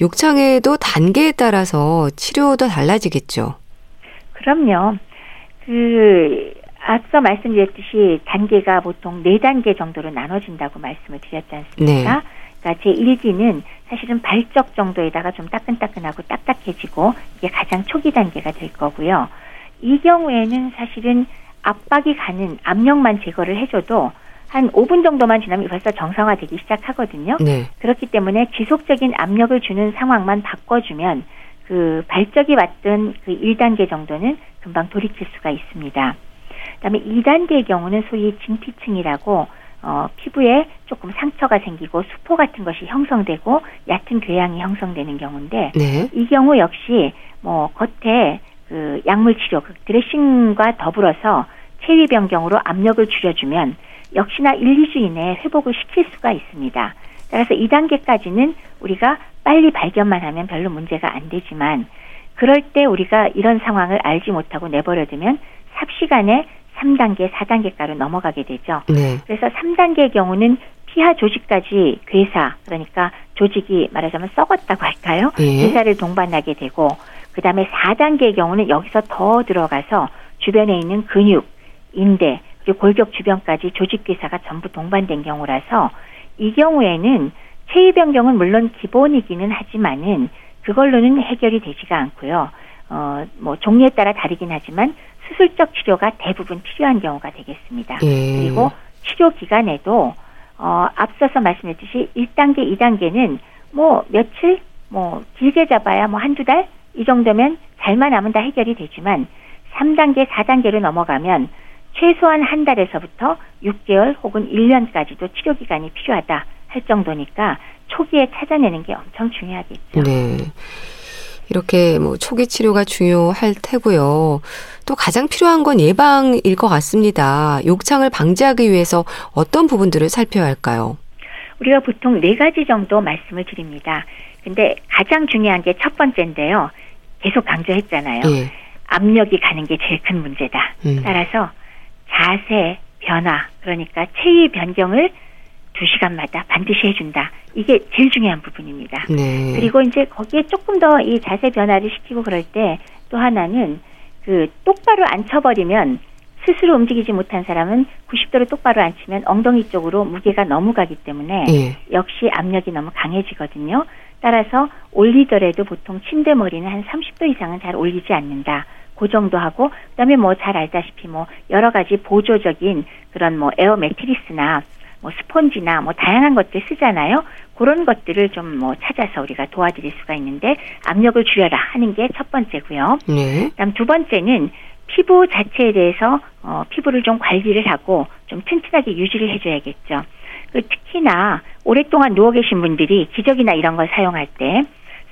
욕창에도 단계에 따라서 치료도 달라지겠죠. 그럼요. 그 앞서 말씀드렸듯이 단계가 보통 네 단계 정도로 나눠진다고 말씀을 드렸지 않습니까? 네. 그러니까 제 1기는 사실은 발적 정도에다가 좀 따끈따끈하고 딱딱해지고 이게 가장 초기 단계가 될 거고요. 이 경우에는 사실은 압박이 가는 압력만 제거를 해줘도 한 5분 정도만 지나면 벌써 정상화되기 시작하거든요. 네. 그렇기 때문에 지속적인 압력을 주는 상황만 바꿔주면 그 발적이 왔던 그 1단계 정도는 금방 돌이킬 수가 있습니다. 그다음에 2단계의 경우는 소위 진피층이라고 어, 피부에 조금 상처가 생기고 수포 같은 것이 형성되고 얕은 궤양이 형성되는 경우인데 네. 이 경우 역시 뭐 겉에 그 약물 치료, 그 드레싱과 더불어서 체위 변경으로 압력을 줄여주면 역시나 1, 2주 이내에 회복을 시킬 수가 있습니다. 따라서 2단계까지는 우리가 빨리 발견만 하면 별로 문제가 안 되지만 그럴 때 우리가 이런 상황을 알지 못하고 내버려두면 삽시간에 3단계, 4단계가로 넘어가게 되죠. 네. 그래서 3단계의 경우는 피하 조직까지 괴사, 그러니까 조직이 말하자면 썩었다고 할까요? 네. 괴사를 동반하게 되고, 그 다음에 4단계의 경우는 여기서 더 들어가서 주변에 있는 근육, 인대, 그리고 골격 주변까지 조직 괴사가 전부 동반된 경우라서 이 경우에는 체위 변경은 물론 기본이기는 하지만은 그걸로는 해결이 되지가 않고요. 어, 뭐 종류에 따라 다르긴 하지만 수술적 치료가 대부분 필요한 경우가 되겠습니다. 예. 그리고 치료 기간에도 어, 앞서서 말씀했듯이 1단계, 2단계는 뭐 며칠, 뭐 길게 잡아야 뭐 한두 달 이 정도면 잘만 하면 다 해결이 되지만 3단계, 4단계로 넘어가면 최소한 한 달에서부터 6개월 혹은 1년까지도 치료 기간이 필요하다. 할 정도니까 초기에 찾아내는 게 엄청 중요하겠죠. 네. 이렇게 뭐 초기 치료가 중요할 테고요. 또 가장 필요한 건 예방일 것 같습니다. 욕창을 방지하기 위해서 어떤 부분들을 살펴야 할까요? 우리가 보통 네 가지 정도 말씀을 드립니다. 근데 가장 중요한 게 첫 번째인데요. 계속 강조했잖아요. 예. 압력이 가는 게 제일 큰 문제다. 음. 따라서 자세 변화, 그러니까 체위 변경을 두 시간마다 반드시 해준다. 이게 제일 중요한 부분입니다. 네. 그리고 이제 거기에 조금 더 이 자세 변화를 시키고 그럴 때 또 하나는 그 똑바로 앉혀버리면 스스로 움직이지 못한 사람은 90도로 똑바로 앉히면 엉덩이 쪽으로 무게가 너무 가기 때문에 네. 역시 압력이 너무 강해지거든요. 따라서 올리더라도 보통 침대 머리는 한 30도 이상은 잘 올리지 않는다. 그 정도 하고 그다음에 뭐 잘 알다시피 뭐 여러 가지 보조적인 그런 뭐 에어 매트리스나 뭐 스폰지나 뭐 다양한 것들 쓰잖아요. 그런 것들을 좀 뭐 찾아서 우리가 도와드릴 수가 있는데 압력을 줄여라 하는 게 첫 번째고요. 네. 그다음 두 번째는 피부 자체에 대해서 어, 피부를 좀 관리를 하고 좀 튼튼하게 유지를 해줘야겠죠. 그 특히나 오랫동안 누워 계신 분들이 기저귀나 이런 걸 사용할 때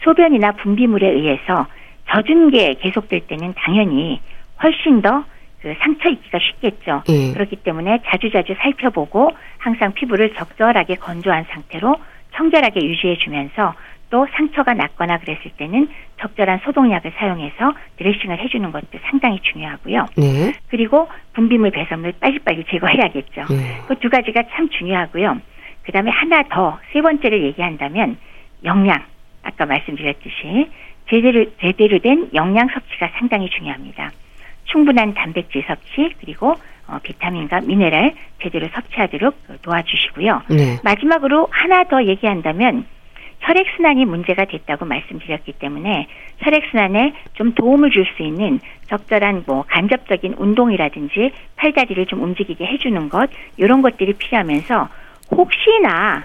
소변이나 분비물에 의해서 젖은 게 계속될 때는 당연히 훨씬 더 그 상처 입기가 쉽겠죠. 예. 그렇기 때문에 자주자주 살펴보고 항상 피부를 적절하게 건조한 상태로 청결하게 유지해 주면서 또 상처가 났거나 그랬을 때는 적절한 소독약을 사용해서 드레싱을 해주는 것도 상당히 중요하고요. 네. 그리고 분비물 배설물 빨리빨리 제거해야겠죠. 네. 그두 가지가 참 중요하고요. 그 다음에 하나 더 세 번째를 얘기한다면 영양. 아까 말씀드렸듯이 제대로, 제대로 된 영양 섭취가 상당히 중요합니다. 충분한 단백질 섭취 그리고 어, 비타민과 미네랄 제대로 섭취하도록 도와주시고요. 네. 마지막으로 하나 더 얘기한다면 혈액순환이 문제가 됐다고 말씀드렸기 때문에 혈액순환에 좀 도움을 줄 수 있는 적절한 뭐 간접적인 운동이라든지 팔다리를 좀 움직이게 해주는 것 이런 것들이 필요하면서 혹시나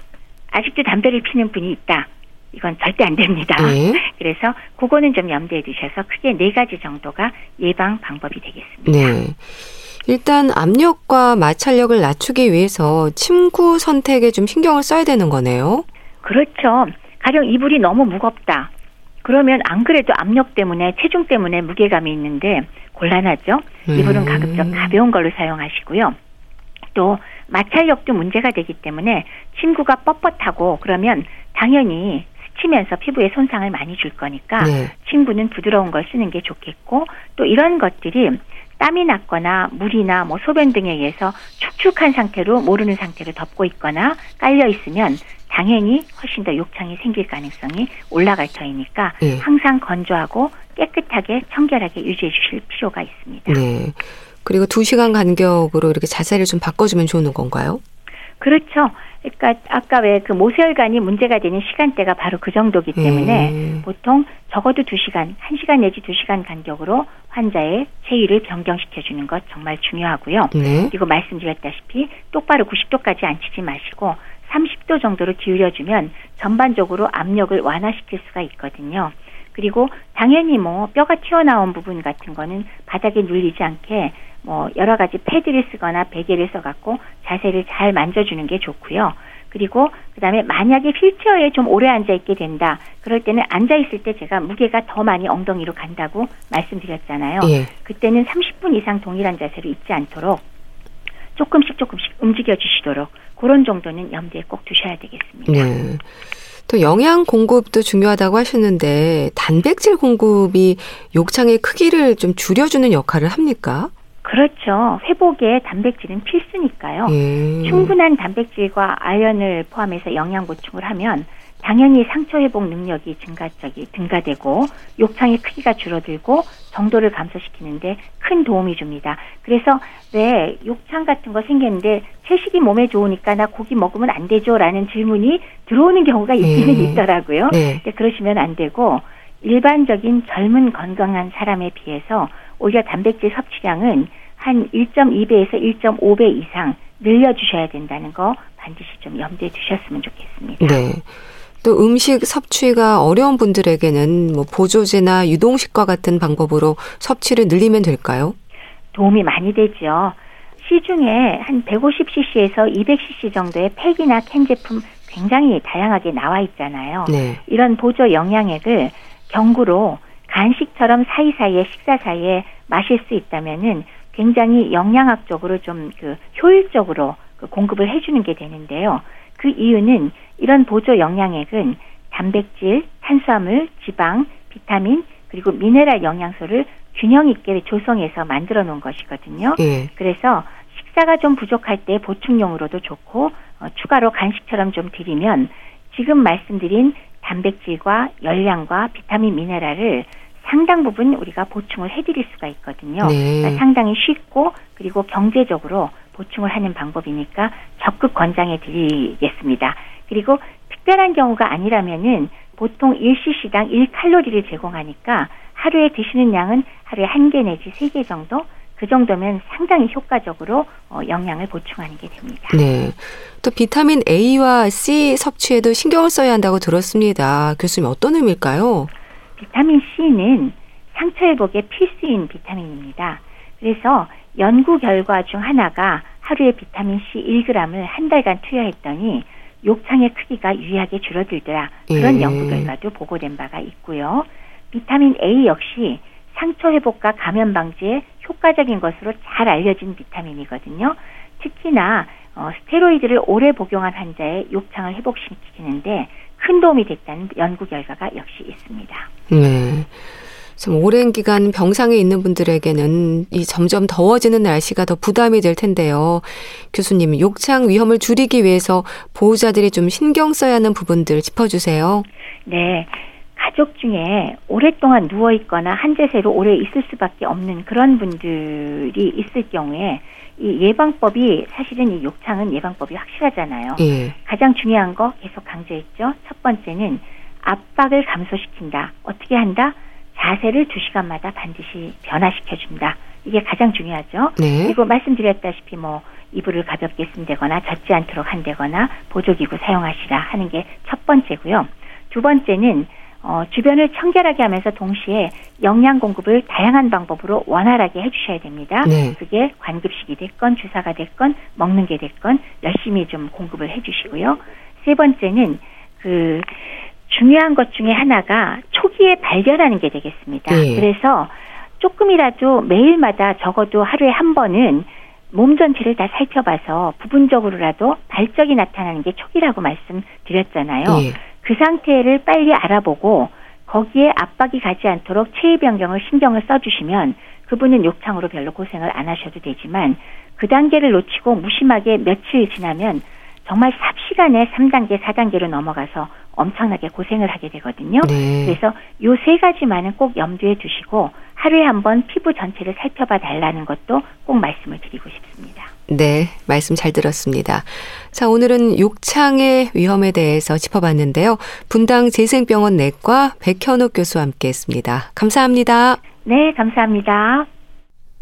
아직도 담배를 피는 분이 있다. 이건 절대 안 됩니다. 네. (laughs) 그래서 그거는 좀 염두에 두셔서 크게 네 가지 정도가 예방 방법이 되겠습니다. 네. 일단 압력과 마찰력을 낮추기 위해서 침구 선택에 좀 신경을 써야 되는 거네요. 그렇죠. 가령 이불이 너무 무겁다. 그러면 안 그래도 압력 때문에 체중 때문에 무게감이 있는데 곤란하죠. 이불은 음. 가급적 가벼운 걸로 사용하시고요. 또 마찰력도 문제가 되기 때문에 침구가 뻣뻣하고 그러면 당연히 스치면서 피부에 손상을 많이 줄 거니까 네. 침구는 부드러운 걸 쓰는 게 좋겠고 또 이런 것들이 땀이 났거나 물이나 뭐 소변 등에 의해서 축축한 상태로 모르는 상태로 덮고 있거나 깔려 있으면 당연히 훨씬 더 욕창이 생길 가능성이 올라갈 터이니까 네. 항상 건조하고 깨끗하게 청결하게 유지해 주실 필요가 있습니다. 네. 그리고 두시간 간격으로 이렇게 자세를 좀 바꿔주면 좋은 건가요? 그렇죠. 그러니까 아까 왜 그 모세혈관이 문제가 되는 시간대가 바로 그 정도기 때문에 음. 보통 적어도 2시간, 1시간 내지 2시간 간격으로 환자의 체위를 변경시켜 주는 것 정말 중요하고요. 네. 그리고 말씀드렸다시피 똑바로 90도까지 앉히지 마시고 30도 정도로 기울여 주면 전반적으로 압력을 완화시킬 수가 있거든요. 그리고 당연히 뭐 뼈가 튀어나온 부분 같은 거는 바닥에 눌리지 않게 뭐 여러 가지 패드를 쓰거나 베개를 써갖고 자세를 잘 만져주는 게 좋고요. 그리고 그다음에 만약에 휠체어에 좀 오래 앉아 있게 된다. 그럴 때는 앉아 있을 때 제가 무게가 더 많이 엉덩이로 간다고 말씀드렸잖아요. 예. 그때는 30분 이상 동일한 자세로 있지 않도록 조금씩 조금씩 움직여 주시도록 그런 정도는 염두에 꼭 두셔야 되겠습니다. 네. 또 영양 공급도 중요하다고 하셨는데 단백질 공급이 욕창의 크기를 좀 줄여주는 역할을 합니까? 그렇죠. 회복에 단백질은 필수니까요. 음. 충분한 단백질과 아연을 포함해서 영양 보충을 하면 당연히 상처 회복 능력이 증가적이 증가되고 욕창의 크기가 줄어들고 정도를 감소시키는데 큰 도움이 줍니다. 그래서 왜 욕창 같은 거 생겼는데 채식이 몸에 좋으니까 나 고기 먹으면 안 되죠라는 질문이 들어오는 경우가 있기는 네. 있더라고요. 네. 그러시면 안 되고 일반적인 젊은 건강한 사람에 비해서 오히려 단백질 섭취량은 한 1.2배에서 1.5배 이상 늘려주셔야 된다는 거 반드시 좀 염두에 두셨으면 좋겠습니다. 네. 또 음식 섭취가 어려운 분들에게는 뭐 보조제나 유동식과 같은 방법으로 섭취를 늘리면 될까요? 도움이 많이 되죠. 시중에 한 150cc에서 200cc 정도의 팩이나 캔 제품 굉장히 다양하게 나와 있잖아요. 네. 이런 보조 영양액을 경구로 간식처럼 사이사이에 식사 사이에 마실 수 있다면은 굉장히 영양학적으로 좀 그 효율적으로 그 공급을 해주는 게 되는데요. 그 이유는 이런 보조 영양액은 단백질, 탄수화물, 지방, 비타민 그리고 미네랄 영양소를 균형 있게 조성해서 만들어 놓은 것이거든요. 예. 그래서 식사가 좀 부족할 때 보충용으로도 좋고 어, 추가로 간식처럼 좀 드리면 지금 말씀드린 단백질과 열량과 비타민 미네랄을 상당 부분 우리가 보충을 해드릴 수가 있거든요. 네. 그러니까 상당히 쉽고 그리고 경제적으로 보충을 하는 방법이니까 적극 권장해 드리겠습니다. 그리고 특별한 경우가 아니라면은 보통 1cc당 1칼로리를 제공하니까 하루에 드시는 양은 하루에 한 개 내지 세 개 정도 그 정도면 상당히 효과적으로 어, 영양을 보충하는 게 됩니다. 네. 또 비타민 A와 C 섭취에도 신경을 써야 한다고 들었습니다. 교수님 어떤 의미일까요? 비타민 C는 상처 회복에 필수인 비타민입니다. 그래서 연구 결과 중 하나가 하루에 비타민 C 1g을 한 달간 투여했더니 욕창의 크기가 유의하게 줄어들더라. 그런 예. 연구 결과도 보고된 바가 있고요. 비타민 A 역시 상처 회복과 감염 방지에 효과적인 것으로 잘 알려진 비타민이거든요. 특히나 어, 스테로이드를 오래 복용한 환자의 욕창을 회복시키는데 큰 도움이 됐다는 연구 결과가 역시 있습니다. 네. 좀 오랜 기간 병상에 있는 분들에게는 이 점점 더워지는 날씨가 더 부담이 될 텐데요. 교수님, 욕창 위험을 줄이기 위해서 보호자들이 좀 신경 써야 하는 부분들 짚어주세요. 네. 가족 중에 오랫동안 누워 있거나 한제세로 오래 있을 수밖에 없는 그런 분들이 있을 경우에 이 예방법이 사실은 이 욕창은 예방법이 확실하잖아요. 예. 가장 중요한 거 계속 강조했죠. 첫 번째는 압박을 감소시킨다. 어떻게 한다? 자세를 두 시간마다 반드시 변화시켜 준다. 이게 가장 중요하죠. 네. 그리고 말씀드렸다시피 뭐 이불을 가볍게 쓴다거나 젖지 않도록 한다거나 보조기구 사용하시라 하는 게 첫 번째고요. 두 번째는 어, 주변을 청결하게 하면서 동시에 영양 공급을 다양한 방법으로 원활하게 해주셔야 됩니다. 네. 그게 관급식이 됐건 주사가 됐건 먹는 게 됐건 열심히 좀 공급을 해주시고요. 세 번째는 그 중요한 것 중에 하나가 초기에 발견하는 게 되겠습니다. 네. 그래서 조금이라도 매일마다 적어도 하루에 한 번은 몸 전체를 다 살펴봐서 부분적으로라도 발적이 나타나는 게 초기라고 말씀드렸잖아요. 네. 그 상태를 빨리 알아보고 거기에 압박이 가지 않도록 체위 변경을 신경을 써주시면 그분은 욕창으로 별로 고생을 안 하셔도 되지만 그 단계를 놓치고 무심하게 며칠 지나면 정말 삽시간에 3단계, 4단계로 넘어가서 엄청나게 고생을 하게 되거든요. 네. 그래서 요 세 가지만은 꼭 염두에 두시고 하루에 한 번 피부 전체를 살펴봐 달라는 것도 꼭 말씀을 드리고 싶습니다. 네, 말씀 잘 들었습니다. 자, 오늘은 욕창의 위험에 대해서 짚어봤는데요. 분당 재생병원 내과 백현욱 교수와 함께 했습니다. 감사합니다. 네, 감사합니다.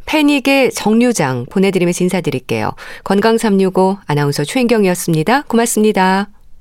패닉의 정류장 보내드리면서 인사드릴게요. 건강365 아나운서 최인경이었습니다. 고맙습니다.